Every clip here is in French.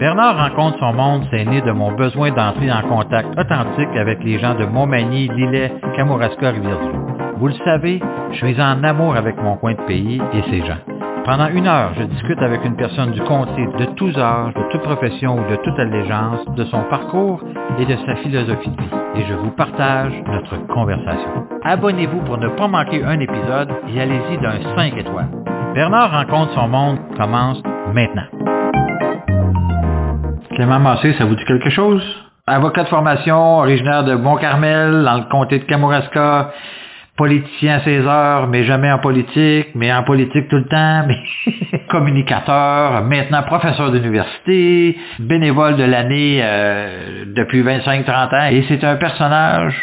Bernard rencontre son monde, c'est né de mon besoin d'entrer en contact authentique avec les gens de Montmagny, Lillet, Kamouraska, Rivière-du-Loup. Vous le savez, je suis en amour avec mon coin de pays et ses gens. Pendant une heure, je discute avec une personne du comté de tous âges, de toute profession ou de toute allégeance, de son parcours et de sa philosophie de vie. Et je vous partage notre conversation. Abonnez-vous pour ne pas manquer un épisode et allez-y d'un 5 étoiles. Bernard rencontre son monde commence maintenant. Clément Massé, ça vous dit quelque chose? Avocat de formation, originaire de Mont-Carmel, dans le comté de Kamouraska, politicien à ses heures, mais jamais en politique, mais en politique tout le temps, mais communicateur, maintenant professeur d'université, bénévole de l'année euh, depuis 25-30 ans, et c'est un personnage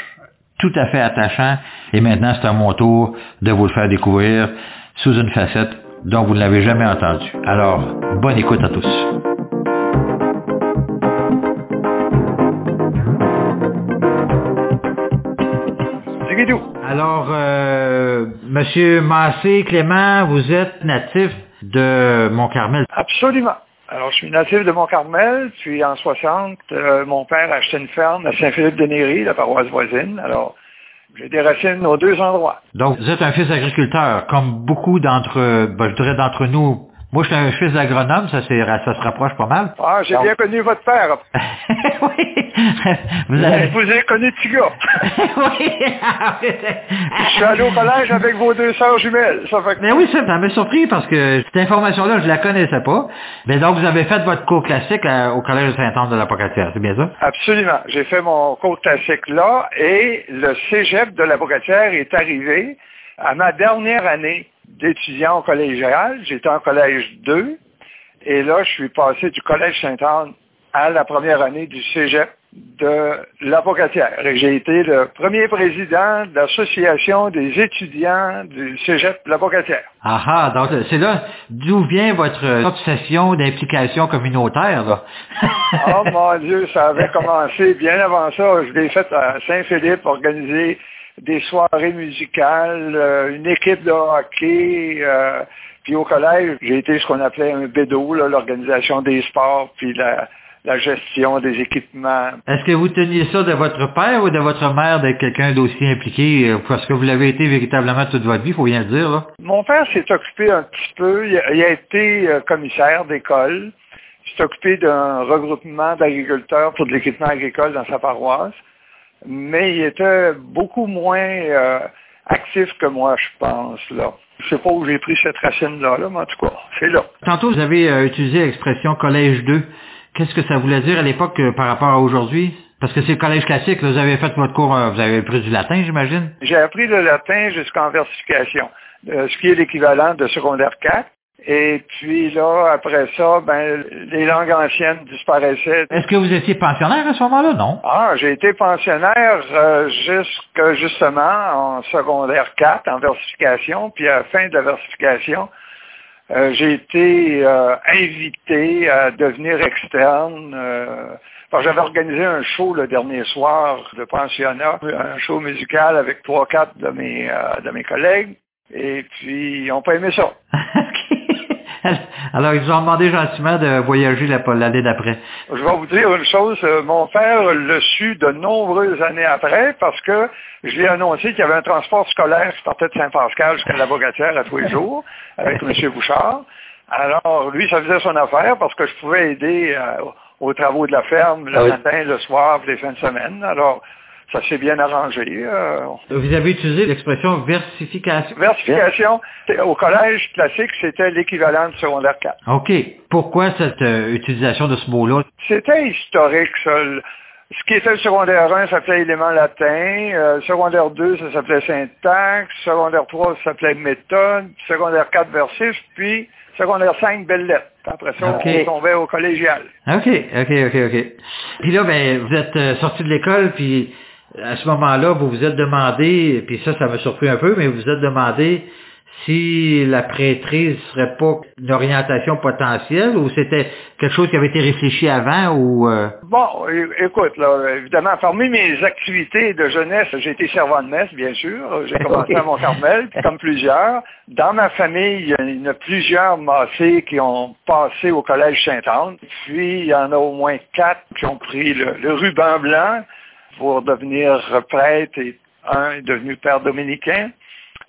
tout à fait attachant, et maintenant c'est à mon tour de vous le faire découvrir sous une facette dont vous ne l'avez jamais entendu. Alors, bonne écoute à tous. Alors, euh, Monsieur Massé, Clément, vous êtes natif de Mont-Carmel. Absolument. Alors, je suis natif de Mont-Carmel, puis en 60, euh, mon père a acheté une ferme à Saint-Philippe-de-Néry, la paroisse voisine. Alors, j'ai des racines aux deux endroits. Donc, vous êtes un fils agriculteur, comme beaucoup d'entre, ben, je dirais d'entre nous, moi, je suis un fils d'agronome, ça, ça se rapproche pas mal. Ah, j'ai bien connu votre père. oui. Vous avez... Vous connu gars. oui. je suis allé au collège avec vos deux sœurs jumelles. Ça fait... Mais oui, ça, ça m'a surpris parce que cette information-là, je la connaissais pas. Mais donc, vous avez fait votre cours classique au collège de Saint-Anne de la Pocatière, c'est bien ça? Absolument. J'ai fait mon cours classique là et le cégep de la Pocatière est arrivé à ma dernière année d'étudiant au collégial. J'étais en collège 2. Et là, je suis passé du collège Sainte-Anne à la première année du cégep de l'Apocatière. J'ai été le premier président de l'association des étudiants du cégep de l'Apocatière. Ah ah, donc c'est là d'où vient votre obsession d'implication communautaire, là. oh mon Dieu, ça avait commencé bien avant ça. Je l'ai fait à Saint-Philippe, organiser des soirées musicales, euh, une équipe de hockey. Euh, puis au collège, j'ai été ce qu'on appelait un bédo, l'organisation des sports, puis la, la gestion des équipements. Est-ce que vous teniez ça de votre père ou de votre mère d'être quelqu'un d'aussi impliqué? Euh, parce que vous l'avez été véritablement toute votre vie, faut bien le dire. Là? Mon père s'est occupé un petit peu. Il a, il a été commissaire d'école. Il s'est occupé d'un regroupement d'agriculteurs pour de l'équipement agricole dans sa paroisse mais il était beaucoup moins euh, actif que moi, je pense, là. Je sais pas où j'ai pris cette racine-là, là, mais en tout cas, c'est là. Tantôt, vous avez euh, utilisé l'expression collège 2. Qu'est-ce que ça voulait dire à l'époque euh, par rapport à aujourd'hui? Parce que c'est le collège classique, vous avez fait votre cours, vous avez appris du latin, j'imagine? J'ai appris le latin jusqu'en versification, ce qui est l'équivalent de secondaire 4. Et puis là, après ça, ben, les langues anciennes disparaissaient. Est-ce que vous étiez pensionnaire à ce moment-là, non? Ah, j'ai été pensionnaire euh, jusque justement en secondaire 4, en versification, puis à la fin de la versification, euh, j'ai été euh, invité à devenir externe. Euh, j'avais organisé un show le dernier soir de pensionnat, un show musical avec trois, quatre de mes, de mes collègues. Et puis, ils n'ont pas aimé ça. Alors, ils vous ont demandé gentiment de voyager l'année d'après. Je vais vous dire une chose. Euh, mon père l'a su de nombreuses années après parce que je lui ai annoncé qu'il y avait un transport scolaire qui partait de Saint-Pascal jusqu'à la Bogatière à tous les jours avec M. Bouchard. Alors, lui, ça faisait son affaire parce que je pouvais aider euh, aux travaux de la ferme le matin, le soir, les fins de semaine. Alors, ça s'est bien arrangé. Euh. Vous avez utilisé l'expression versification. Versification, au collège classique, c'était l'équivalent de secondaire 4. OK. Pourquoi cette euh, utilisation de ce mot-là? C'était historique, ça. Ce qui était le secondaire 1 s'appelait élément latin, euh, secondaire 2 ça s'appelait syntaxe, secondaire 3 ça s'appelait méthode, secondaire 4 versif, puis secondaire 5 belle lettre. Après ça, on tombait au collégial. OK, OK, OK, OK. Puis là, ben, vous êtes sorti de l'école, puis à ce moment-là, vous vous êtes demandé, puis ça, ça m'a surpris un peu, mais vous vous êtes demandé si la prêtrise serait pas une orientation potentielle ou c'était quelque chose qui avait été réfléchi avant ou euh? Bon, écoute, évidemment, parmi mes activités de jeunesse, j'ai été servant de messe, bien sûr. J'ai commencé à Mont-Carmel, comme plusieurs. Dans ma famille, il y en a plusieurs massés qui ont passé au collège Saint-Anne. Puis, il y en a au moins quatre qui ont pris le ruban blanc pour devenir prêtre et un est devenu père dominicain.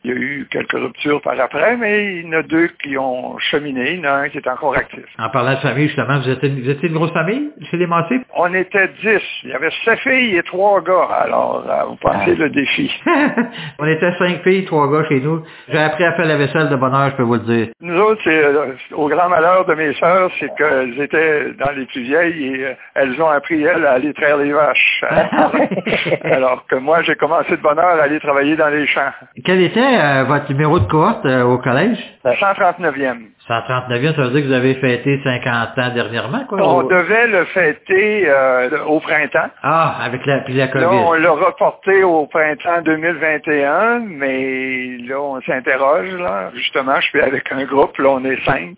Il y a eu quelques ruptures par après, mais il y en a deux qui ont cheminé. Il y en a un qui est encore actif. En parlant de famille, justement, vous étiez, vous étiez une grosse famille chez les? On était dix. Il y avait sept filles et trois gars. Alors, euh, vous pensez le défi. On était cinq filles, trois gars chez nous. J'ai appris à faire la vaisselle de bonheur, je peux vous le dire. Nous autres, euh, au grand malheur de mes sœurs, c'est qu'elles étaient dans les plus vieilles et euh, elles ont appris, elles, à aller traire les vaches. Alors que moi, j'ai commencé de bonheur à aller travailler dans les champs. Quel était euh, votre numéro de cohorte euh, au collège? La 139e. 139e, ça veut dire que vous avez fêté 50 ans dernièrement, quoi? On devait le fêter euh, au printemps. Ah, avec la, puis la COVID. Là, on l'a reporté au printemps 2021, mais là, on s'interroge, là. Justement, je suis avec un groupe, là, on est cinq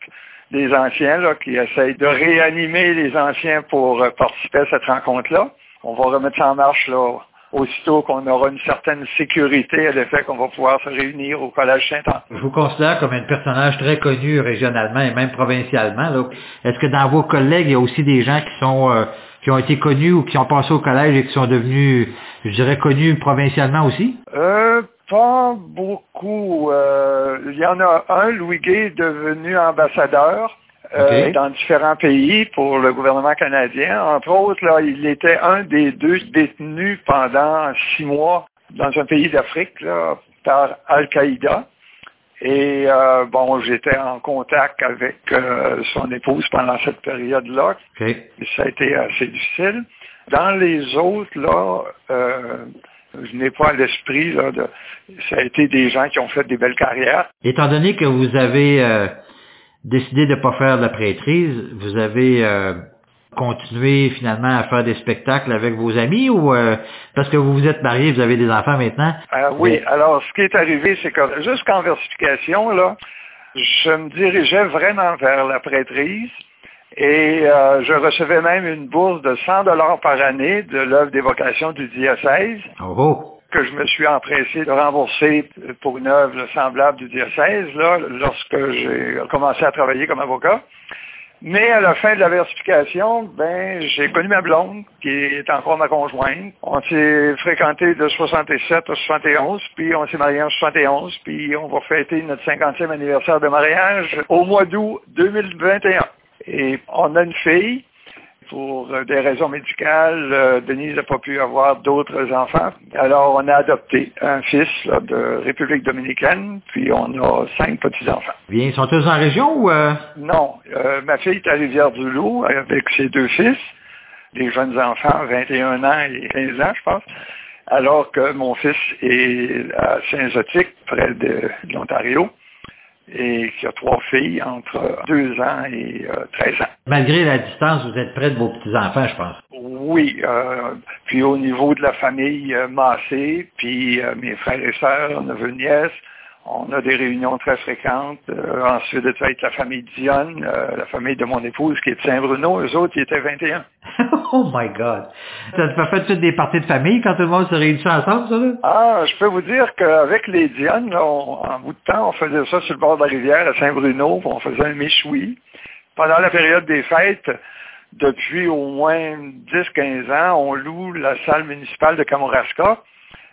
des anciens, là, qui essayent de réanimer les anciens pour euh, participer à cette rencontre-là. On va remettre ça en marche, là, aussitôt qu'on aura une certaine sécurité à l'effet qu'on va pouvoir se réunir au Collège Saint-Anne. Je vous considère comme un personnage très connu régionalement et même provincialement. Est-ce que dans vos collègues, il y a aussi des gens qui sont euh, qui ont été connus ou qui ont passé au collège et qui sont devenus, je dirais, connus provincialement aussi? Euh, pas beaucoup. Euh, il y en a un, Louis Gay, devenu ambassadeur. Euh, dans différents pays pour le gouvernement canadien. Entre autres, là, il était un des deux détenus pendant six mois dans un pays d'Afrique par Al-Qaïda. Et euh, bon, j'étais en contact avec euh, son épouse pendant cette période-là. Ça a été assez difficile. Dans les autres, là, euh, je n'ai pas à l'esprit, là, de, ça a été des gens qui ont fait des belles carrières. Étant donné que vous avez euh, décidé de ne pas faire de la prêtrise, vous avez euh, continué finalement à faire des spectacles avec vos amis ou euh, parce que vous vous êtes mariés, vous avez des enfants maintenant? Euh, oui, alors ce qui est arrivé, c'est que jusqu'en versification, là, je me dirigeais vraiment vers la prêtrise et euh, je recevais même une bourse de 100 dollars par année de l'œuvre des vocations du diocèse Oh, oh. Que je me suis empressé de rembourser pour une œuvre semblable du diocèse là, lorsque j'ai commencé à travailler comme avocat. Mais à la fin de la versification, ben, j'ai connu ma blonde, qui est encore ma conjointe. On s'est fréquenté de 67 à 71, puis on s'est marié en 71, puis on va fêter notre 50e anniversaire de mariage au mois d'août 2021. Et on a une fille. Pour euh, des raisons médicales, euh, Denise n'a pas pu avoir d'autres enfants. Alors, on a adopté un fils là, de République dominicaine, puis on a cinq petits-enfants. Bien, ils sont tous en région ou euh, Non, euh, ma fille est à Rivière-du-Loup avec ses deux fils, des jeunes enfants, 21 ans et 15 ans, je pense, alors que mon fils est à Saint-Zotique, près de, de l'Ontario, et qui a trois filles entre 2 ans et euh, 13 ans. malgré la distance, vous êtes près de vos petits-enfants, je pense. Oui, euh, puis au niveau de la famille euh, Massé, puis euh, mes frères et sœurs, neveux, nièces, on a des réunions très fréquentes. Euh, ensuite, ça va être la famille Dionne, euh, la famille de mon épouse qui est de Saint-Bruno. Eux autres, ils étaient 21. oh my God! Ça te fait toutes des parties de famille quand tout le monde se réunit ensemble, ça, là? Ah, je peux vous dire qu'avec les Dionne, là, on- en bout de temps, on faisait ça sur le bord de la rivière à Saint-Bruno, on faisait un méchoui. Pendant la période des fêtes, depuis au moins 10-15 ans, on loue la salle municipale de Kamouraska.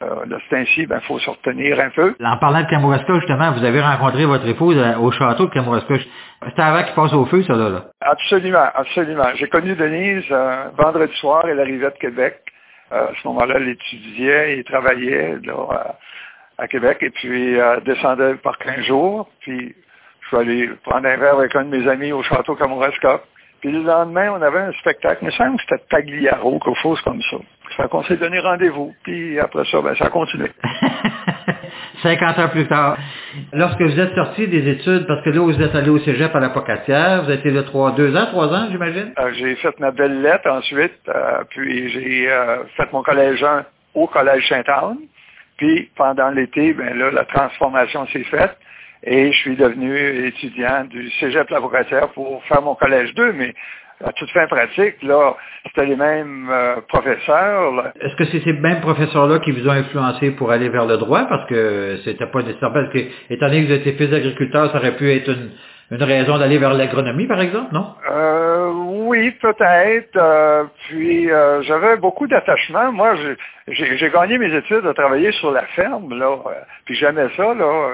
Euh, là, c'est ainsi, ben, faut se retenir un peu. En parlant de Kamouraska, justement, vous avez rencontré votre épouse euh, au château de Kamouraska. C'était avant qu'il passe au feu, ça, là. là. Absolument, absolument. J'ai connu Denise euh, vendredi soir, elle arrivait de Québec. Euh, à ce moment-là, elle étudiait et travaillait là, à, Québec et puis descendait par 15 jours. Puis je suis allé prendre un verre avec un de mes amis au château Kamouraska. Puis le lendemain, on avait un spectacle. Il me semble que c'était Tagliaro, quelque chose comme ça. Ça fait qu'on s'est donné rendez-vous. Puis après ça, ben, ça a continué. 50 ans plus tard. Lorsque vous êtes sorti des études, parce que là, vous êtes allé au cégep à la Pocatière, vous étiez là trois, deux ans, trois ans, j'imagine? Euh, j'ai fait ma belle lettre ensuite, euh, puis j'ai euh, fait mon collège 1 au collège Sainte-Anne. Puis pendant l'été, ben là, la transformation s'est faite. Et je suis devenu étudiant du Cégep Lavocatière pour faire mon collège 2, mais à toute fin pratique, là, c'était les mêmes euh, professeurs. Est-ce que c'est ces mêmes professeurs-là qui vous ont influencé pour aller vers le droit? Parce que c'était pas nécessaire, parce que, étant donné que vous étiez fils d'agriculteur, ça aurait pu être une, une raison d'aller vers l'agronomie, par exemple, non? Euh, oui, peut-être. Euh, puis euh, j'avais beaucoup d'attachement. Moi, j'ai gagné mes études à travailler sur la ferme, là. puis j'aimais ça, là.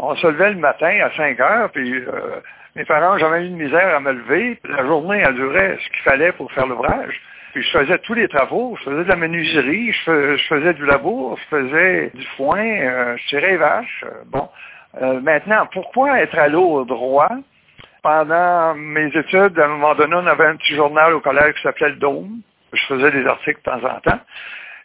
on se levait le matin à 5 heures, puis mes parents, j'avais eu une misère à me lever. La journée, elle durait ce qu'il fallait pour faire l'ouvrage. Puis je faisais tous les travaux. Je faisais de la menuiserie, je, faisais du labour, je faisais du foin, euh, je tirais les vaches. Euh, bon. Euh, maintenant, pourquoi être allé au droit? Pendant mes études, à un moment donné, on avait un petit journal au collège qui s'appelait le Dôme. Je faisais des articles de temps en temps.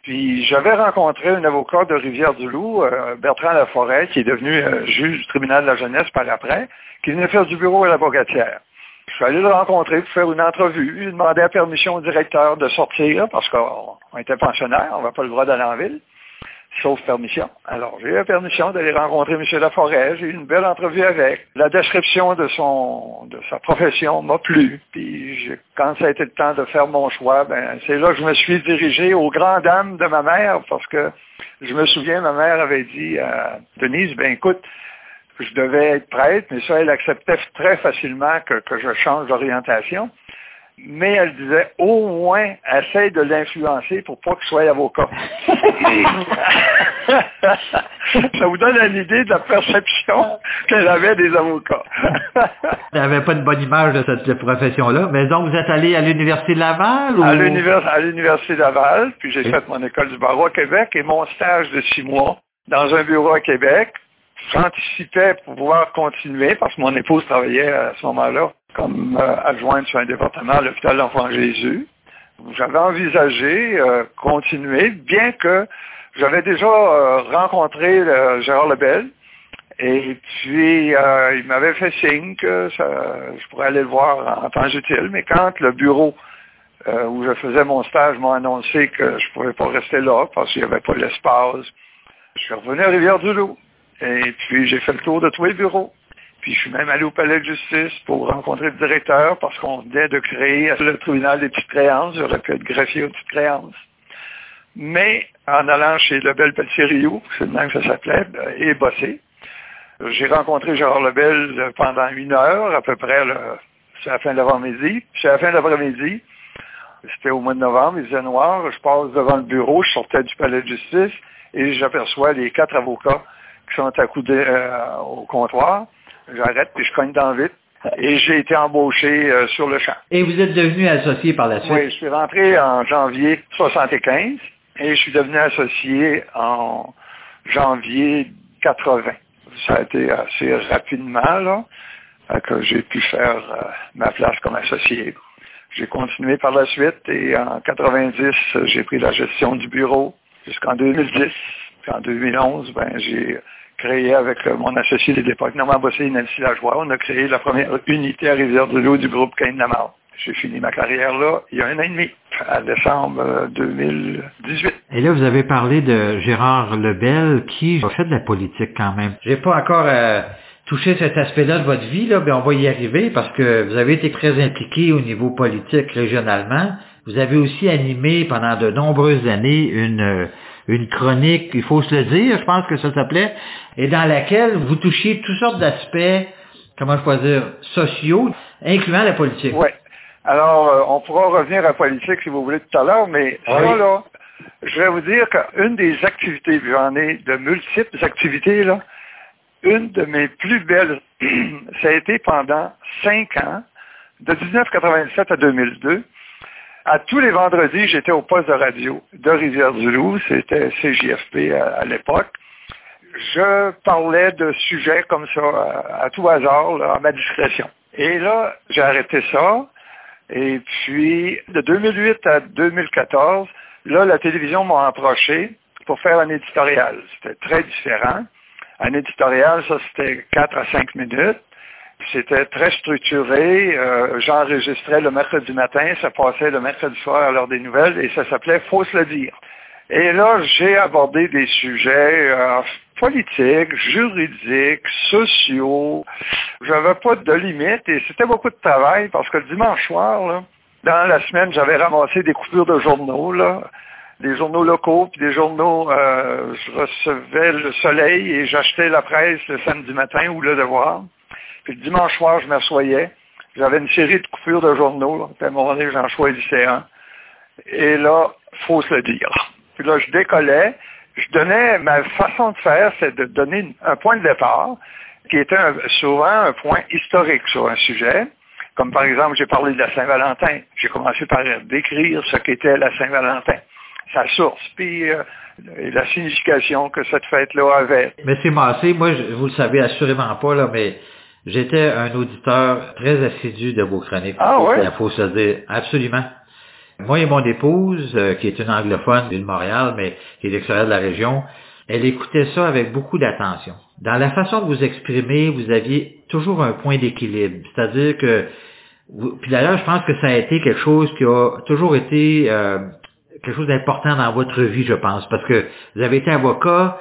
Puis j'avais rencontré un avocat de Rivière-du-Loup, Bertrand Laforêt, qui est devenu juge du tribunal de la jeunesse par après, qui venait faire du bureau à la Bogatière. Je suis allé le rencontrer pour faire une entrevue. Il demandait la permission au directeur de sortir parce qu'on était pensionnaire, on n'a pas le droit d'aller en ville, sauf permission. Alors, j'ai eu la permission d'aller rencontrer M. Laforêt. J'ai eu une belle entrevue avec. La description de son, de sa profession m'a plu. Puis, quand ça a été le temps de faire mon choix, ben, c'est là que je me suis dirigé aux grandes dames de ma mère parce que je me souviens, ma mère avait dit à Denise, ben, écoute, je devais être prête, mais ça, elle acceptait très facilement que, que je change d'orientation. Mais elle disait, au moins, essaye de l'influencer pour pas qu'il soit avocat. ça vous donne une idée de la perception qu'elle avait des avocats. elle n'avait pas une bonne image de cette profession-là. Mais donc, vous êtes allé à l'Université de Laval? Ou... À l'Université de Laval, puis j'ai fait mon école du barreau à Québec et mon stage de six mois dans un bureau à Québec j'anticipais pour pouvoir continuer parce que mon épouse travaillait à ce moment-là comme euh, adjointe sur un département à l'hôpital d'enfants Jésus. J'avais envisagé euh, continuer, bien que j'avais déjà euh, rencontré Gérard Lebel, et puis il m'avait fait signe que je pourrais aller le voir en temps utile, mais quand le bureau où je faisais mon stage m'a annoncé que je ne pouvais pas rester là parce qu'il n'y avait pas l'espace, je suis revenu à Rivière-du-Loup. Et puis, j'ai fait le tour de tous les bureaux. Puis, je suis même allé au palais de justice pour rencontrer le directeur parce qu'on venait de créer le tribunal des petites créances. J'aurais pu être greffier aux petites créances. Mais, en allant chez Lebel Pelletier-Rioux, c'est le même que ça s'appelait, ben, et bossé, j'ai rencontré Gérard Lebel pendant une heure, à peu près, c'est la fin de l'avant-midi. À la fin de l'après-midi, c'était au mois de novembre, il faisait noir, je passe devant le bureau, je sortais du palais de justice, et j'aperçois les quatre avocats sont accoudés euh, au comptoir. J'arrête puis je cogne dans vite. Et j'ai été embauché euh, sur le champ. Et vous êtes devenu associé par la suite? Oui, je suis rentré en janvier 75 et je suis devenu associé en janvier 80. Ça a été assez rapidement là, que j'ai pu faire euh, ma place comme associé. J'ai continué par la suite et en 90, j'ai pris la gestion du bureau jusqu'en 2010. Puis en 2011, ben, j'ai créé avec euh, mon associé de l'époque, Normand Bossé Nancy Lajoie, on a créé la première unité à Rivière-de-Loup du groupe Cain Lamar. J'ai fini ma carrière là il y a un an et demi, à décembre 2018. Euh, et là, vous avez parlé de Gérard Lebel, qui a fait de la politique quand même. J'ai pas encore euh, touché cet aspect-là de votre vie, là, mais on va y arriver parce que vous avez été très impliqué au niveau politique régionalement. Vous avez aussi animé pendant de nombreuses années une une chronique, il faut se le dire, je pense que ça s'appelait, et dans laquelle vous touchiez toutes sortes d'aspects, comment je pourrais dire, sociaux, incluant la politique. Oui. Alors, euh, on pourra revenir à la politique si vous voulez tout à l'heure, mais là, je vais vous dire qu'une des activités, j'en ai de multiples activités, là, une de mes plus belles, ça a été pendant cinq ans, de 1987 à 2002, à tous les vendredis, j'étais au poste de radio de Rivière-du-Loup, c'était CJFP à, l'époque. Je parlais de sujets comme ça à, tout hasard, à ma discrétion. Et là, j'ai arrêté ça. Et puis, de 2008 à 2014, là, la télévision m'a approché pour faire un éditorial. C'était très différent. Un éditorial, ça, c'était 4 à 5 minutes. C'était très structuré. Euh, j'enregistrais le mercredi matin, ça passait le mercredi soir à l'heure des nouvelles et ça s'appelait Faut se le dire. Et là, j'ai abordé des sujets, euh, politiques, juridiques, sociaux. J'avais pas de limite et c'était beaucoup de travail parce que le dimanche soir, dans la semaine, j'avais ramassé des coupures de journaux, des journaux locaux, puis des journaux, euh, je recevais le soleil et j'achetais la presse le samedi matin ou le devoir. Puis le dimanche soir, je m'assoyais. J'avais une série de coupures de journaux. Puis à un moment donné, j'en choisissais un. Et là, faut se le dire. Puis là, je décollais. Je donnais, ma façon de faire, c'est de donner un point de départ qui était souvent un point historique sur un sujet. Comme par exemple, j'ai parlé de la Saint-Valentin. J'ai commencé par décrire ce qu'était la Saint-Valentin, sa source, puis euh, la signification que cette fête-là avait. Mais c'est massé. Moi, vous le savez assurément pas, là, mais j'étais un auditeur très assidu de vos chroniques. Ah oui? Il faut se dire. Absolument. Moi et mon épouse, euh, qui est une anglophone de Montréal, mais qui est l'extérieur de la région, elle écoutait ça avec beaucoup d'attention. Dans la façon de vous exprimer, vous aviez toujours un point d'équilibre. C'est-à-dire que, vous, puis d'ailleurs, je pense que ça a été quelque chose qui a toujours été euh, quelque chose d'important dans votre vie, je pense, parce que vous avez été avocat,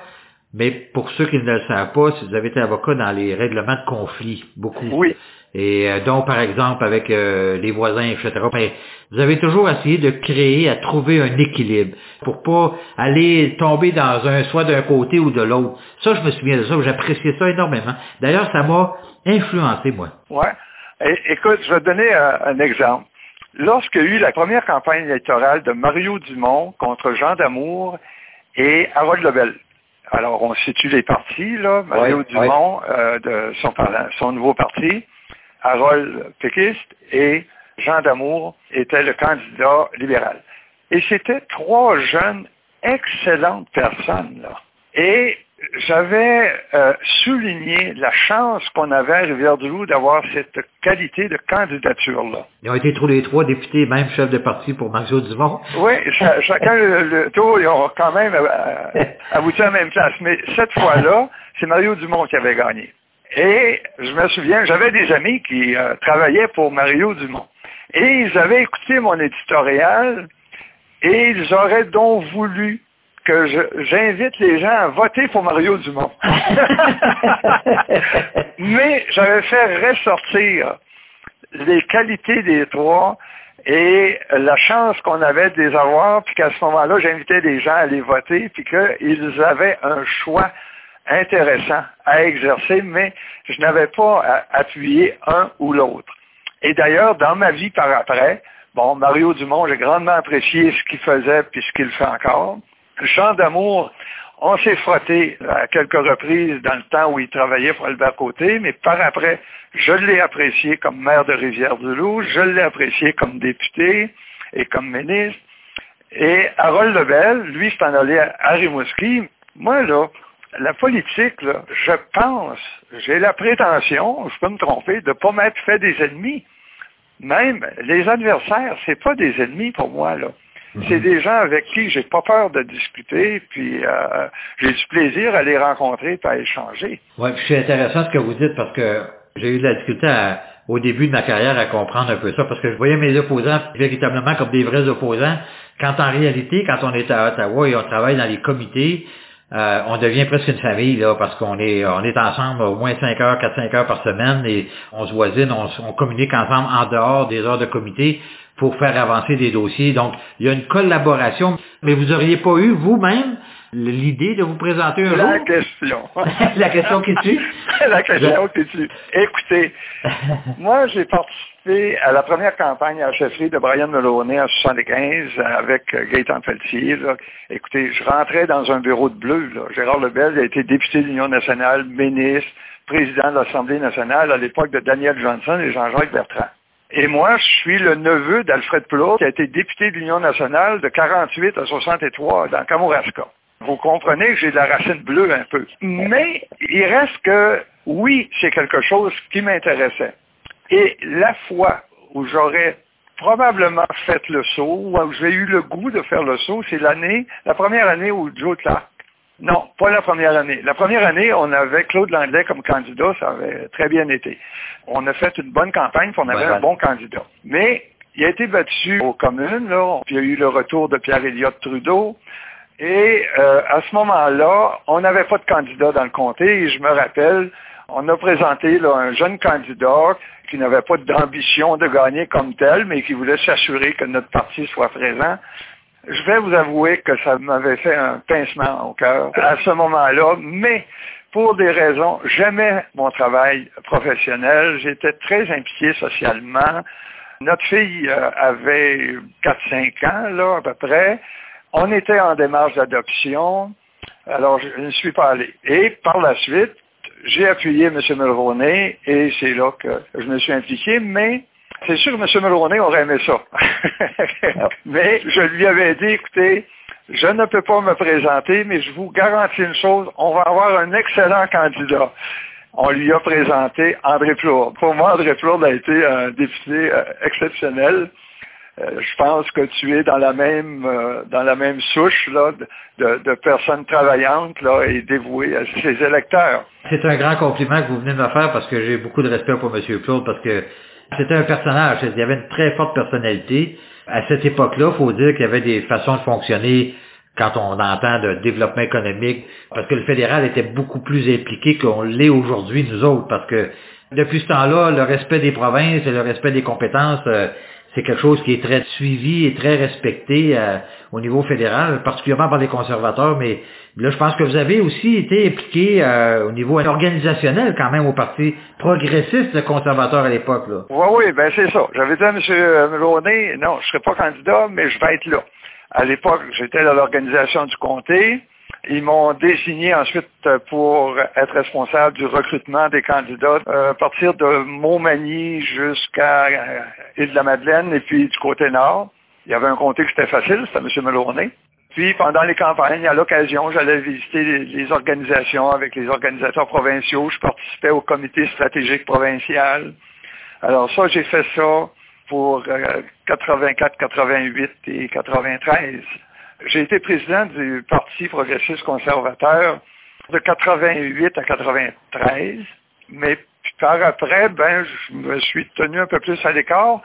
mais pour ceux qui ne le savent pas, si vous avez été avocat dans les règlements de conflit, beaucoup. Oui. Et euh, donc, par exemple, avec euh, les voisins, etc. Ben, vous avez toujours essayé de créer, à trouver un équilibre pour pas aller tomber dans un soit d'un côté ou de l'autre. Ça, je me souviens de ça, j'appréciais ça énormément. D'ailleurs, ça m'a influencé, moi. Ouais. É- écoute, je vais te donner un, un exemple. Lorsqu'il y a eu la première campagne électorale de Mario Dumont contre Jean Damour et Harold Lebel. Alors, on situe les partis, là. Mario Dumont, euh, de son nouveau parti, Harold péquiste et Jean Damour était le candidat libéral. Et c'était trois jeunes, excellentes personnes, là. Et j'avais euh, souligné la chance qu'on avait à Rivière-du-Loup d'avoir cette qualité de candidature-là. Ils ont été tous les trois députés, même chef de parti pour Mario Dumont. Oui, cha- chacun le, le tour, ils ont quand même euh, abouti à la même place. Mais cette fois-là, c'est Mario Dumont qui avait gagné. Et je me souviens, j'avais des amis qui euh, travaillaient pour Mario Dumont. Et ils avaient écouté mon éditorial et ils auraient donc voulu que j'invite les gens à voter pour Mario Dumont. Mais j'avais fait ressortir les qualités des trois et la chance qu'on avait de les avoir, puis qu'à ce moment-là, j'invitais les gens à les voter, puis qu'ils avaient un choix intéressant à exercer, mais je n'avais pas à appuyer un ou l'autre. Et d'ailleurs, dans ma vie par après, bon, Mario Dumont, j'ai grandement apprécié ce qu'il faisait puis ce qu'il fait encore. Jean d'amour, on s'est frotté à quelques reprises dans le temps où il travaillait pour Albert Côté, mais par après, je l'ai apprécié comme maire de Rivière-du-Loup, je l'ai apprécié comme député et comme ministre. Et Harold Lebel, lui, s'est en allé à Rimouski. Moi, là, la politique, là, je pense, j'ai la prétention, je peux me tromper, de ne pas m'être fait des ennemis. Même les adversaires, c'est pas des ennemis pour moi, là. C'est des gens avec qui j'ai pas peur de discuter, puis euh, j'ai du plaisir à les rencontrer et à échanger. Oui, c'est intéressant ce que vous dites parce que j'ai eu de la difficulté au début de ma carrière à comprendre un peu ça parce que je voyais mes opposants véritablement comme des vrais opposants quand en réalité, quand on est à Ottawa et on travaille dans les comités, euh, on devient presque une famille là parce qu'on est on est ensemble au moins 5 heures, 4-5 heures par semaine et on se voisine, on, on communique ensemble en dehors des heures de comité pour faire avancer des dossiers. Donc, il y a une collaboration. Mais vous auriez pas eu vous-même l'idée de vous présenter un La jour? question. La question qui tue? la question qui tue. Écoutez, moi, j'ai participé à la première campagne à chefferie de Brian Mulroney en 75 avec euh, Gaëtan Pelletier. là. Écoutez, je rentrais dans un bureau de bleu. là. Gérard Lebel a été député de l'Union nationale, ministre, président de l'Assemblée nationale à l'époque de Daniel Johnson et Jean-Jacques Bertrand. Et moi, je suis le neveu d'Alfred Poulot, qui a été député de l'Union nationale de 48 à 63 dans Kamouraska. Vous comprenez que j'ai de la racine bleue un peu. Mais il reste que, oui, c'est quelque chose qui m'intéressait. Et la fois où j'aurais probablement fait le saut, où j'ai eu le goût de faire le saut, c'est l'année, la première année où Joe Clark. Non, pas la première année. La première année, on avait Claude Langlais comme candidat, ça avait très bien été. On a fait une bonne campagne, puis on avait Ouais. un bon candidat. Mais il a été battu aux communes, là, puis il y a eu le retour de Pierre-Éliott Trudeau, Et euh, à ce moment-là, on n'avait pas de candidat dans le comté. Et je me rappelle, on a présenté un jeune candidat qui n'avait pas d'ambition de gagner comme tel, mais qui voulait s'assurer que notre parti soit présent. Je vais vous avouer que ça m'avait fait un pincement au cœur à ce moment-là, mais pour des raisons, j'aimais mon travail professionnel, j'étais très impliqué socialement. Notre fille euh, avait 4-5 ans, là, à peu près. On était en démarche d'adoption, alors je ne suis pas allé. Et par la suite, j'ai appuyé M. Mulroney et c'est là que je me suis impliqué, mais c'est sûr que M. Mulroney aurait aimé ça. mais je lui avais dit, écoutez, je ne peux pas me présenter, mais je vous garantis une chose, on va avoir un excellent candidat. On lui a présenté André Plourde. Pour moi, André Plourde a été un député euh, exceptionnel. Euh, je pense que tu es dans la même euh, dans la même souche là, de, personnes travaillantes là, et dévouées à ses électeurs. C'est un grand compliment que vous venez de me faire parce que j'ai beaucoup de respect pour M. Claude parce que c'était un personnage, il y avait une très forte personnalité. À cette époque-là, il faut dire qu'il y avait des façons de fonctionner quand on entend de développement économique, parce que le fédéral était beaucoup plus impliqué qu'on l'est aujourd'hui, nous autres, parce que depuis ce temps-là, le respect des provinces et le respect des compétences, euh, c'est quelque chose qui est très suivi et très respecté euh, au niveau fédéral, particulièrement par les conservateurs, mais là, je pense que vous avez aussi été impliqué euh, au niveau organisationnel quand même au Parti progressiste conservateur à l'époque. Oui, oui, ben c'est ça. J'avais dit à M. Mulroney, non, je ne serai pas candidat, mais je vais être là. À l'époque, j'étais dans l'organisation du comté. Ils m'ont désigné ensuite pour être responsable du recrutement des candidats euh, à partir de Montmagny jusqu'à euh, Île-de-la-Madeleine et puis du côté nord. Il y avait un comté qui était facile, c'était M. Meloney. Puis pendant les campagnes, à l'occasion, j'allais visiter les, organisations avec les organisateurs provinciaux. Je participais au comité stratégique provincial. Alors ça, j'ai fait ça pour 84, euh, 88 et 93. J'ai été président du Parti progressiste conservateur de 88 à 93, mais par après, ben, je me suis tenu un peu plus à l'écart.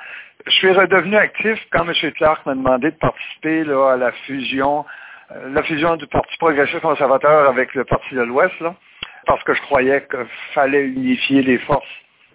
Je suis redevenu actif quand M. Clark m'a demandé de participer à la fusion, euh, la fusion du Parti progressiste conservateur avec le Parti de l'Ouest, parce que je croyais qu'il fallait unifier les forces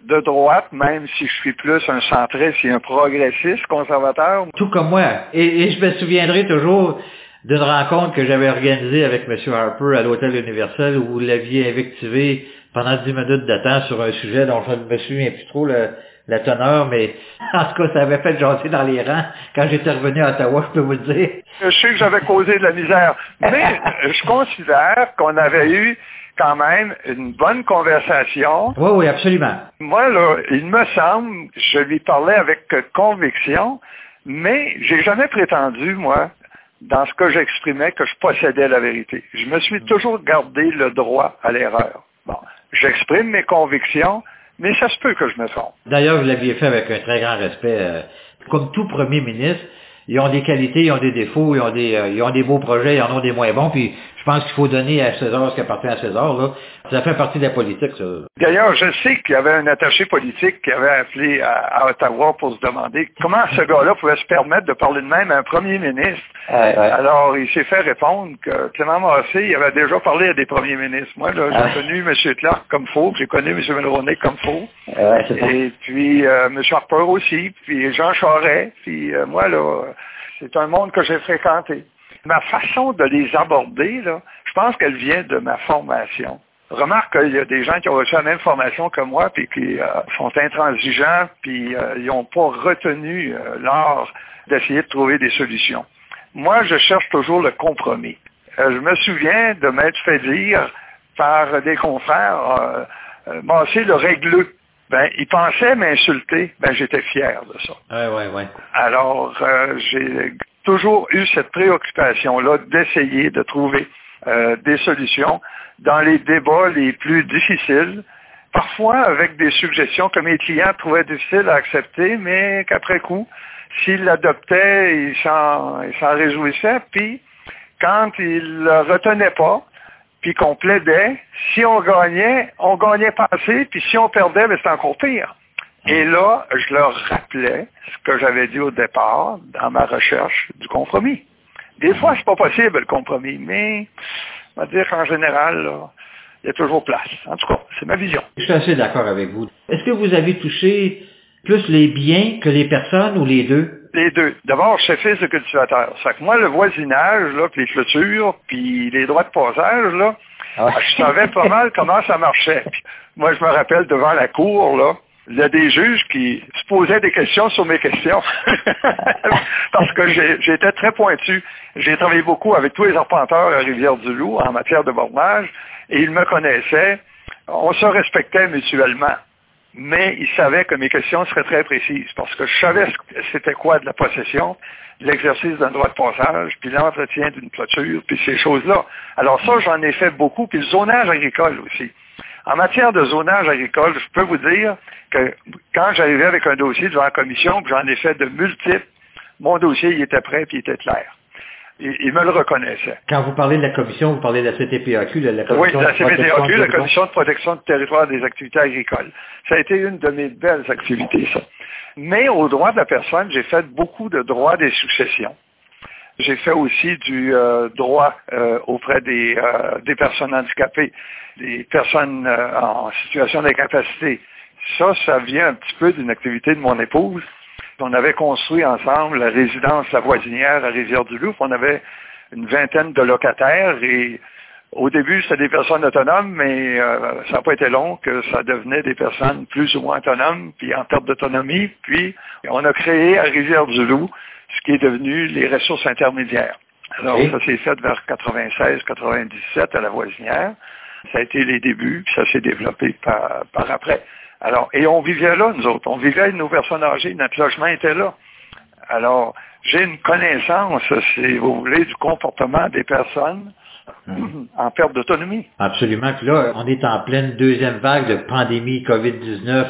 de droite, même si je suis plus un centriste et un progressiste conservateur. Tout comme moi. Et, je me souviendrai toujours d'une rencontre que j'avais organisée avec M. Harper à l'Hôtel Universel où vous l'aviez invectivé pendant dix minutes de temps sur un sujet dont je ne me souviens plus trop la teneur, mais en tout cas, ça avait fait jaser dans les rangs quand j'étais revenu à Ottawa, je peux vous le dire. Je sais que j'avais causé de la misère, mais je considère qu'on avait eu quand même une bonne conversation. Oui, oui, absolument. Moi, là, il me semble, je lui parlais avec conviction, mais j'ai jamais prétendu, moi, dans ce que j'exprimais, que je possédais la vérité. Je me suis toujours gardé le droit à l'erreur. Bon, j'exprime mes convictions, mais ça se peut que je me trompe. D'ailleurs, vous l'aviez fait avec un très grand respect. Euh, comme tout premier ministre, ils ont des qualités, ils ont des défauts, ils ont des, euh, ils ont des beaux projets, ils en ont des moins bons, puis je pense qu'il faut donner à César ce qui appartient à César. Là. Ça fait partie de la politique, ça. D'ailleurs, je sais qu'il y avait un attaché politique qui avait appelé à, Ottawa pour se demander comment ce gars-là pouvait se permettre de parler de même à un premier ministre. Alors, il s'est fait répondre que Clément Massé, il avait déjà parlé à des premiers ministres. Moi, là, j'ai connu M. Clark comme faux, j'ai connu M. Mulroney comme faux. Et puis, euh, M. Harper aussi, puis Jean Charest, puis euh, moi, là, c'est un monde que j'ai fréquenté. Ma façon de les aborder, là, je pense qu'elle vient de ma formation. Remarque qu'il y a des gens qui ont reçu la même formation que moi, puis qui euh, sont intransigeants, puis euh, ils n'ont pas retenu euh, l'art d'essayer de trouver des solutions. Moi, je cherche toujours le compromis. je me souviens de m'être fait dire par des confrères, Massé le régleux. Ben, il pensait m'insulter. Ben, j'étais fier de ça. Ouais, ouais, ouais. Alors, j'ai toujours eu cette préoccupation-là d'essayer de trouver euh, des solutions dans les débats les plus difficiles, parfois avec des suggestions que mes clients trouvaient difficiles à accepter, mais qu'après coup, s'ils l'adoptaient, ils s'en réjouissaient, puis quand ils ne le retenaient pas, puis qu'on plaidait, si on gagnait, on gagnait pas assez, puis si on perdait, ben, c'était encore pire. Et là, je leur rappelais ce que j'avais dit au départ dans ma recherche du compromis. Des fois, c'est pas possible le compromis, mais on va dire qu'en général, il y a toujours place. En tout cas, c'est ma vision. Je suis assez d'accord avec vous. Est-ce que vous avez touché plus les biens que les personnes ou les deux? Les deux. D'abord, je suis fils de cultivateur. Ça que moi, le voisinage, là, puis les clôtures, puis les droits de passage, là, ah je savais pas mal comment ça marchait. moi, je me rappelle devant la cour, là, il y a des juges qui se posaient des questions sur mes questions. Parce que j'étais très pointu. J'ai travaillé beaucoup avec tous les arpenteurs à Rivière-du-Loup en matière de bornage et ils me connaissaient. On se respectait mutuellement. Mais ils savaient que mes questions seraient très précises parce que je savais c'était quoi de la possession, l'exercice d'un droit de passage, puis l'entretien d'une clôture, puis ces choses-là. Alors ça, j'en ai fait beaucoup, puis le zonage agricole aussi. En matière de zonage agricole, je peux vous dire que quand j'arrivais avec un dossier devant la commission, j'en ai fait de multiples, mon dossier il était prêt puis il était clair. Il, me le reconnaissait. Quand vous parlez de la commission, vous parlez de la CTPAQ, de la commission Oui, la CTPAQ, la commission de protection du territoire des activités agricoles. Ça a été une de mes belles activités, ça. Mais au droit de la personne, j'ai fait beaucoup de droits des successions. J'ai fait aussi du euh, droit euh, auprès des, euh, des personnes handicapées, des personnes en situation d'incapacité. Ça, ça vient un petit peu d'une activité de mon épouse. On avait construit ensemble la résidence La Voisinière à Rivière-du-Loup. On avait une vingtaine de locataires et au début, c'était des personnes autonomes, mais ça n'a pas été long que ça devenait des personnes plus ou moins autonomes, puis en perte d'autonomie. Puis, on a créé à Rivière-du-Loup ce qui est devenu les ressources intermédiaires. Alors, ça s'est fait vers 96-97 à la voisinière. Ça a été les débuts, puis ça s'est développé par, après. Alors, et on vivait là, nous autres. On vivait avec nos personnes âgées, notre logement était là. Alors, j'ai une connaissance, si vous voulez, du comportement des personnes hum. en perte d'autonomie. Absolument. Puis là, on est en pleine deuxième vague de pandémie COVID-19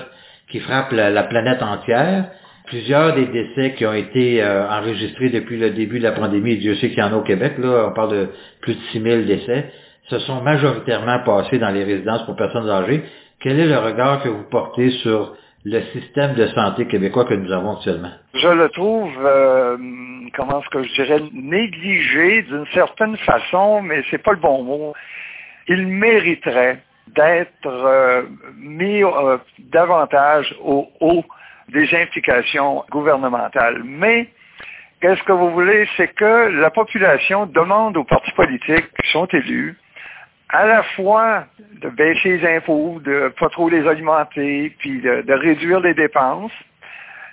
qui frappe la planète entière plusieurs des décès qui ont été euh, enregistrés depuis le début de la pandémie, Dieu sait qu'il y en a au Québec, là, on parle de plus de 6 000 décès, se sont majoritairement passés dans les résidences pour personnes âgées. Quel est le regard que vous portez sur le système de santé québécois que nous avons actuellement? Je le trouve, euh, comment est-ce que je dirais, négligé d'une certaine façon, mais c'est pas le bon mot. Il mériterait d'être euh, mis davantage au haut des implications gouvernementales. Mais qu'est-ce que vous voulez, c'est que la population demande aux partis politiques qui sont élus à la fois de baisser les impôts, de pas trop les alimenter, puis de, réduire les dépenses,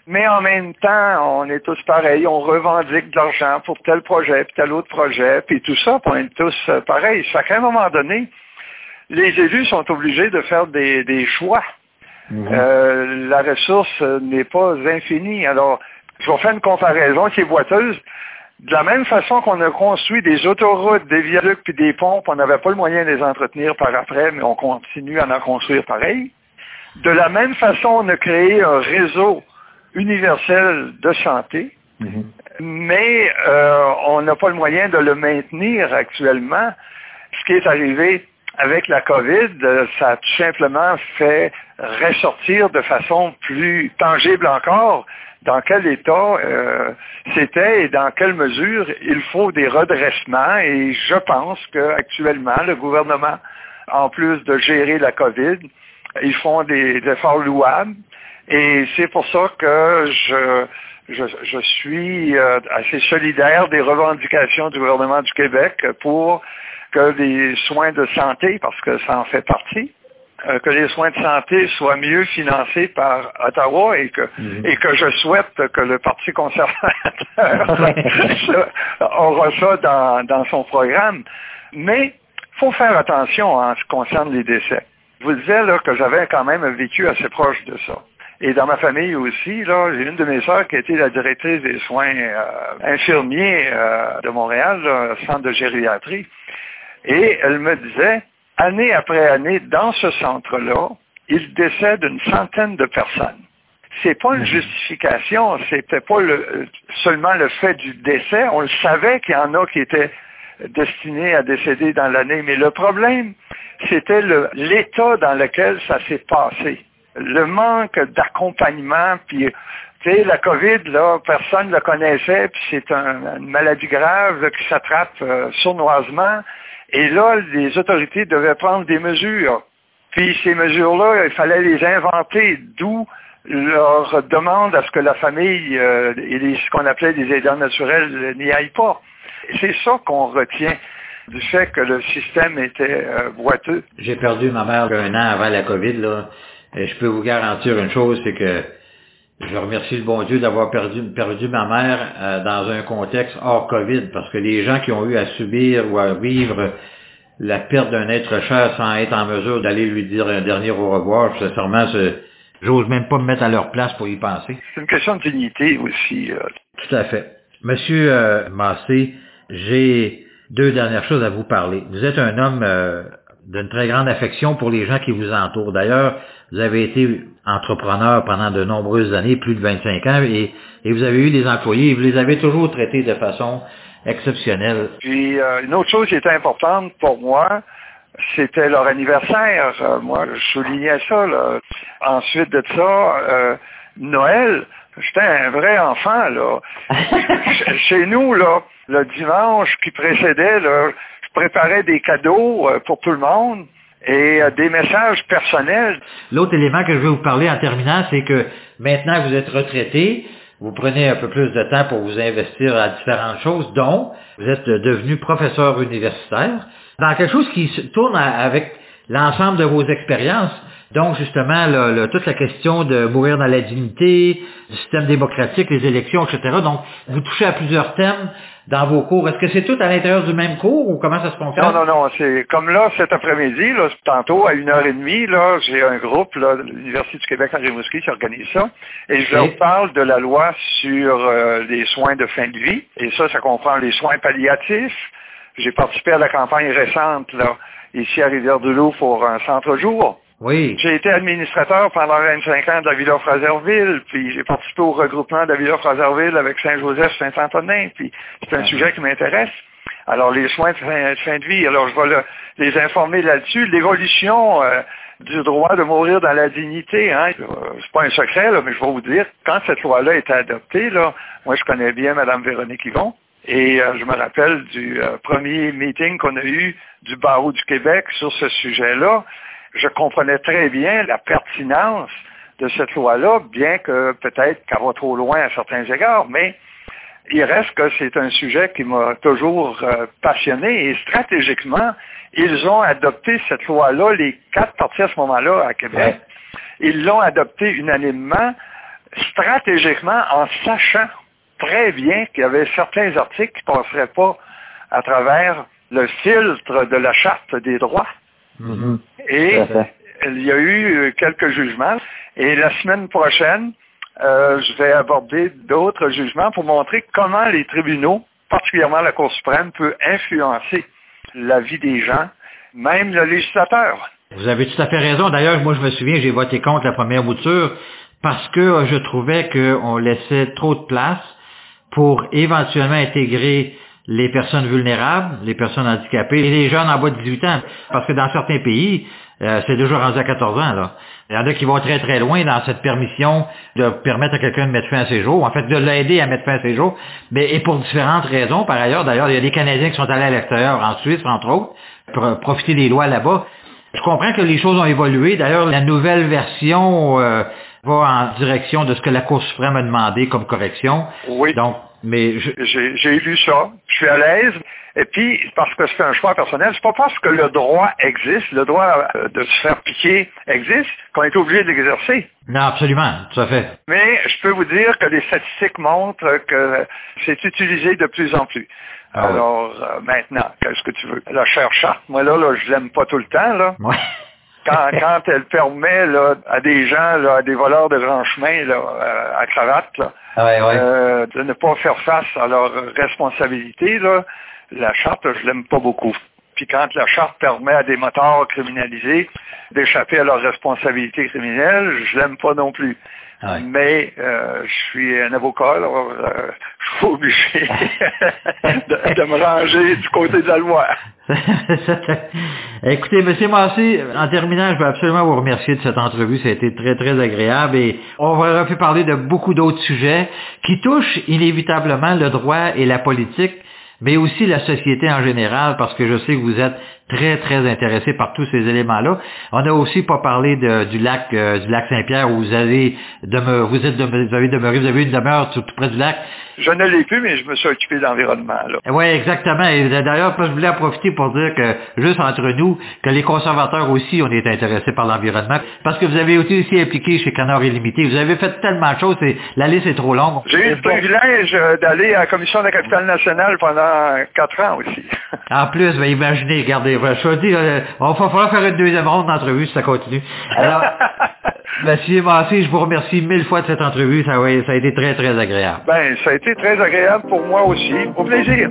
mais en même temps, on est tous pareils, on revendique de l'argent pour tel projet, puis tel autre projet, puis tout ça, on est tous pareils. Ça qu'à un moment donné, les élus sont obligés de faire des choix. Mhm. Euh, la ressource n'est pas infinie. Alors, je vais faire une comparaison qui est boiteuse. De la même façon qu'on a construit des autoroutes, des viaducs puis des pompes, on n'avait pas le moyen de les entretenir par après, mais on continue à en construire pareil. De la même façon, on a créé un réseau universel de santé, mhm. mais euh, on n'a pas le moyen de le maintenir actuellement. Ce qui est arrivé, avec la COVID, euh, ça a tout simplement fait ressortir de façon plus tangible encore dans quel état euh, c'était et dans quelle mesure il faut des redressements. Et je pense qu'actuellement, le gouvernement, en plus de gérer la COVID, ils font des, efforts louables. Et c'est pour ça que je, suis euh, assez solidaire des revendications du gouvernement du Québec pour que les soins de santé, parce que ça en fait partie, euh, que les soins de santé soient mieux financés par Ottawa et que, mhm. et que je souhaite que le Parti conservateur aura ça dans, dans son programme. Mais il faut faire attention en ce qui concerne les décès. Je vous disais là, que j'avais quand même un vécu assez proche de ça. Et dans ma famille aussi, là, j'ai une de mes sœurs qui a été la directrice des soins euh, infirmiers euh, de Montréal, centre de gériatrie. Et elle me disait, année après année, dans ce centre-là, il décède une centaine de personnes. C'est pas une mhm. justification, c'était pas seulement le fait du décès. On le savait qu'il y en a qui étaient destinés à décéder dans l'année, mais le problème, c'était l'état dans lequel ça s'est passé. Le manque d'accompagnement, puis Tu sais, la COVID, là, personne ne le connaissait, puis c'est une maladie grave qui s'attrape euh, sournoisement. Et là, les autorités devaient prendre des mesures. Puis ces mesures-là, il fallait les inventer, d'où leur demande à ce que la famille euh, et ce qu'on appelait des aidants naturels n'y aillent pas. C'est ça qu'on retient du fait que le système était euh, boiteux. J'ai perdu ma mère un an avant la COVID. Là. Et je peux vous garantir une chose, c'est que je remercie le bon Dieu d'avoir perdu, perdu ma mère euh, dans un contexte hors COVID, parce que les gens qui ont eu à subir ou à vivre la perte d'un être cher sans être en mesure d'aller lui dire un dernier au revoir, sincèrement, j'ose même pas me mettre à leur place pour y penser. C'est une question de dignité aussi. Euh. Tout à fait. Monsieur euh, Massé, j'ai deux dernières choses à vous parler. Vous êtes un homme euh, d'une très grande affection pour les gens qui vous entourent. D'ailleurs, vous avez été entrepreneur pendant de nombreuses années, plus de 25 ans, et, et vous avez eu des employés, et vous les avez toujours traités de façon exceptionnelle. Puis euh, une autre chose qui était importante pour moi, c'était leur anniversaire. Euh, moi, je soulignais ça. Là. Ensuite de ça, euh, Noël, j'étais un vrai enfant. là. Chez nous, là, le dimanche qui précédait, là, je préparais des cadeaux pour tout le monde et des messages personnels. L'autre élément que je veux vous parler en terminant, c'est que maintenant vous êtes retraité, vous prenez un peu plus de temps pour vous investir à différentes choses, dont vous êtes devenu professeur universitaire, dans quelque chose qui tourne avec l'ensemble de vos expériences. Donc, justement, toute la question de mourir dans la dignité, du système démocratique, les élections, etc. Donc, vous touchez à plusieurs thèmes dans vos cours. Est-ce que c'est tout à l'intérieur du même cours ou comment ça se fonctionne? Non, non, non. C'est comme là, cet après-midi, là, tantôt, à une heure et demie, là, j'ai un groupe, là, l'Université du Québec à Rimouski qui organise ça. Et je leur parle de la loi sur euh, les soins de fin de vie. Et ça, ça comprend les soins palliatifs. J'ai participé à la campagne récente, là, ici à Rivière-du-Loup pour un centre-jour. Oui. J'ai été administrateur pendant 25 ans de la Villa Fraserville, puis j'ai participé au regroupement de la Villa Fraserville avec Saint-Joseph, Saint-Antonin, puis c'est un sujet qui m'intéresse. Alors, les soins de fin, de vie, alors je vais les informer là-dessus. L'évolution euh, du droit de mourir dans la dignité, hein, euh, c'est pas un secret, là, mais je vais vous dire, quand cette loi-là a été adoptée, là, moi je connais bien Mme Véronique Yvon, et euh, je me rappelle du premier meeting qu'on a eu du barreau du Québec sur ce sujet-là je comprenais très bien la pertinence de cette loi-là, bien que peut-être qu'elle va trop loin à certains égards, mais il reste que c'est un sujet qui m'a toujours euh, passionné et stratégiquement, ils ont adopté cette loi-là, les quatre partis à ce moment-là à Québec, ils l'ont adoptée unanimement, stratégiquement en sachant très bien qu'il y avait certains articles qui ne passeraient pas à travers le filtre de la Charte des droits. Mm-hmm. Et il y a eu euh, quelques jugements. Et la semaine prochaine, euh, je vais aborder d'autres jugements pour montrer comment les tribunaux, particulièrement la Cour suprême, peut influencer la vie des gens, même le législateur. Vous avez tout à fait raison. D'ailleurs, moi, je me souviens, j'ai voté contre la première mouture parce que euh, je trouvais qu'on laissait trop de place pour éventuellement intégrer les personnes vulnérables, les personnes handicapées et les jeunes en bas de 18 ans. Parce que dans certains pays, euh, c'est déjà rendu à 14 ans. Là. Il y en a qui vont très très loin dans cette permission de permettre à quelqu'un de mettre fin à ses jours, en fait de l'aider à mettre fin à ses jours, mais et pour différentes raisons. Par ailleurs, d'ailleurs, il y a des Canadiens qui sont allés à l'extérieur, en Suisse entre autres, pour profiter des lois là-bas. Je comprends que les choses ont évolué. D'ailleurs, la nouvelle version euh, va en direction de ce que la Cour suprême a demandé comme correction. Oui. Donc, mais j'ai lu ça. Je suis à l'aise. Et puis, parce que c'est un choix personnel, c'est pas parce que le droit existe, le droit euh, de se faire piquer existe, qu'on est obligé de l'exercer. Non, absolument, tout à fait. Mais je peux vous dire que les statistiques montrent que c'est utilisé de plus en plus. Ah Alors, euh, maintenant, qu'est-ce que tu veux? La chère charte, moi là, là je l'aime pas tout le temps, là. Ouais. Quand, quand elle permet là, à des gens, là, à des voleurs de grands chemins là, à, cravate, là, ah euh, de ne pas faire face à leurs responsabilités, là, la charte, je l'aime pas beaucoup. Puis quand la charte permet à des moteurs criminalisés d'échapper à leurs responsabilités criminelles, je l'aime pas non plus. Ouais. Mais euh, je suis un avocat, alors euh, je suis obligé de, de me ranger du côté de la loi. Écoutez, Monsieur Massé, en terminant, je veux absolument vous remercier de cette entrevue. Ça a été très, très agréable et on va pu parler de beaucoup d'autres sujets qui touchent inévitablement le droit et la politique, mais aussi la société en général, parce que je sais que vous êtes très, très intéressé par tous ces éléments-là. On n'a aussi pas parlé de, du lac euh, du lac Saint-Pierre où vous avez demeuré, vous êtes vous avez demeuré, vous avez une demeure tout, tout près du lac. Je ne l'ai plus, mais je me suis occupé de l'environnement. Oui, exactement. Et d'ailleurs, je voulais en profiter pour dire que, juste entre nous, que les conservateurs aussi, on est intéressés par l'environnement, parce que vous avez été aussi impliqué chez Canard Illimité. Vous avez fait tellement de choses, et la liste est trop longue. J'ai eu le privilège euh, d'aller à la Commission de la capitale nationale pendant quatre ans aussi. en plus, ben, imaginez, regardez, je dis, euh, on va falloir faire une deuxième ronde d'entrevue si ça continue. Alors, Monsieur Massé, je vous remercie mille fois de cette entrevue. Ça, ça a été très, très agréable. Ben, ça a été très agréable pour moi aussi. Au plaisir.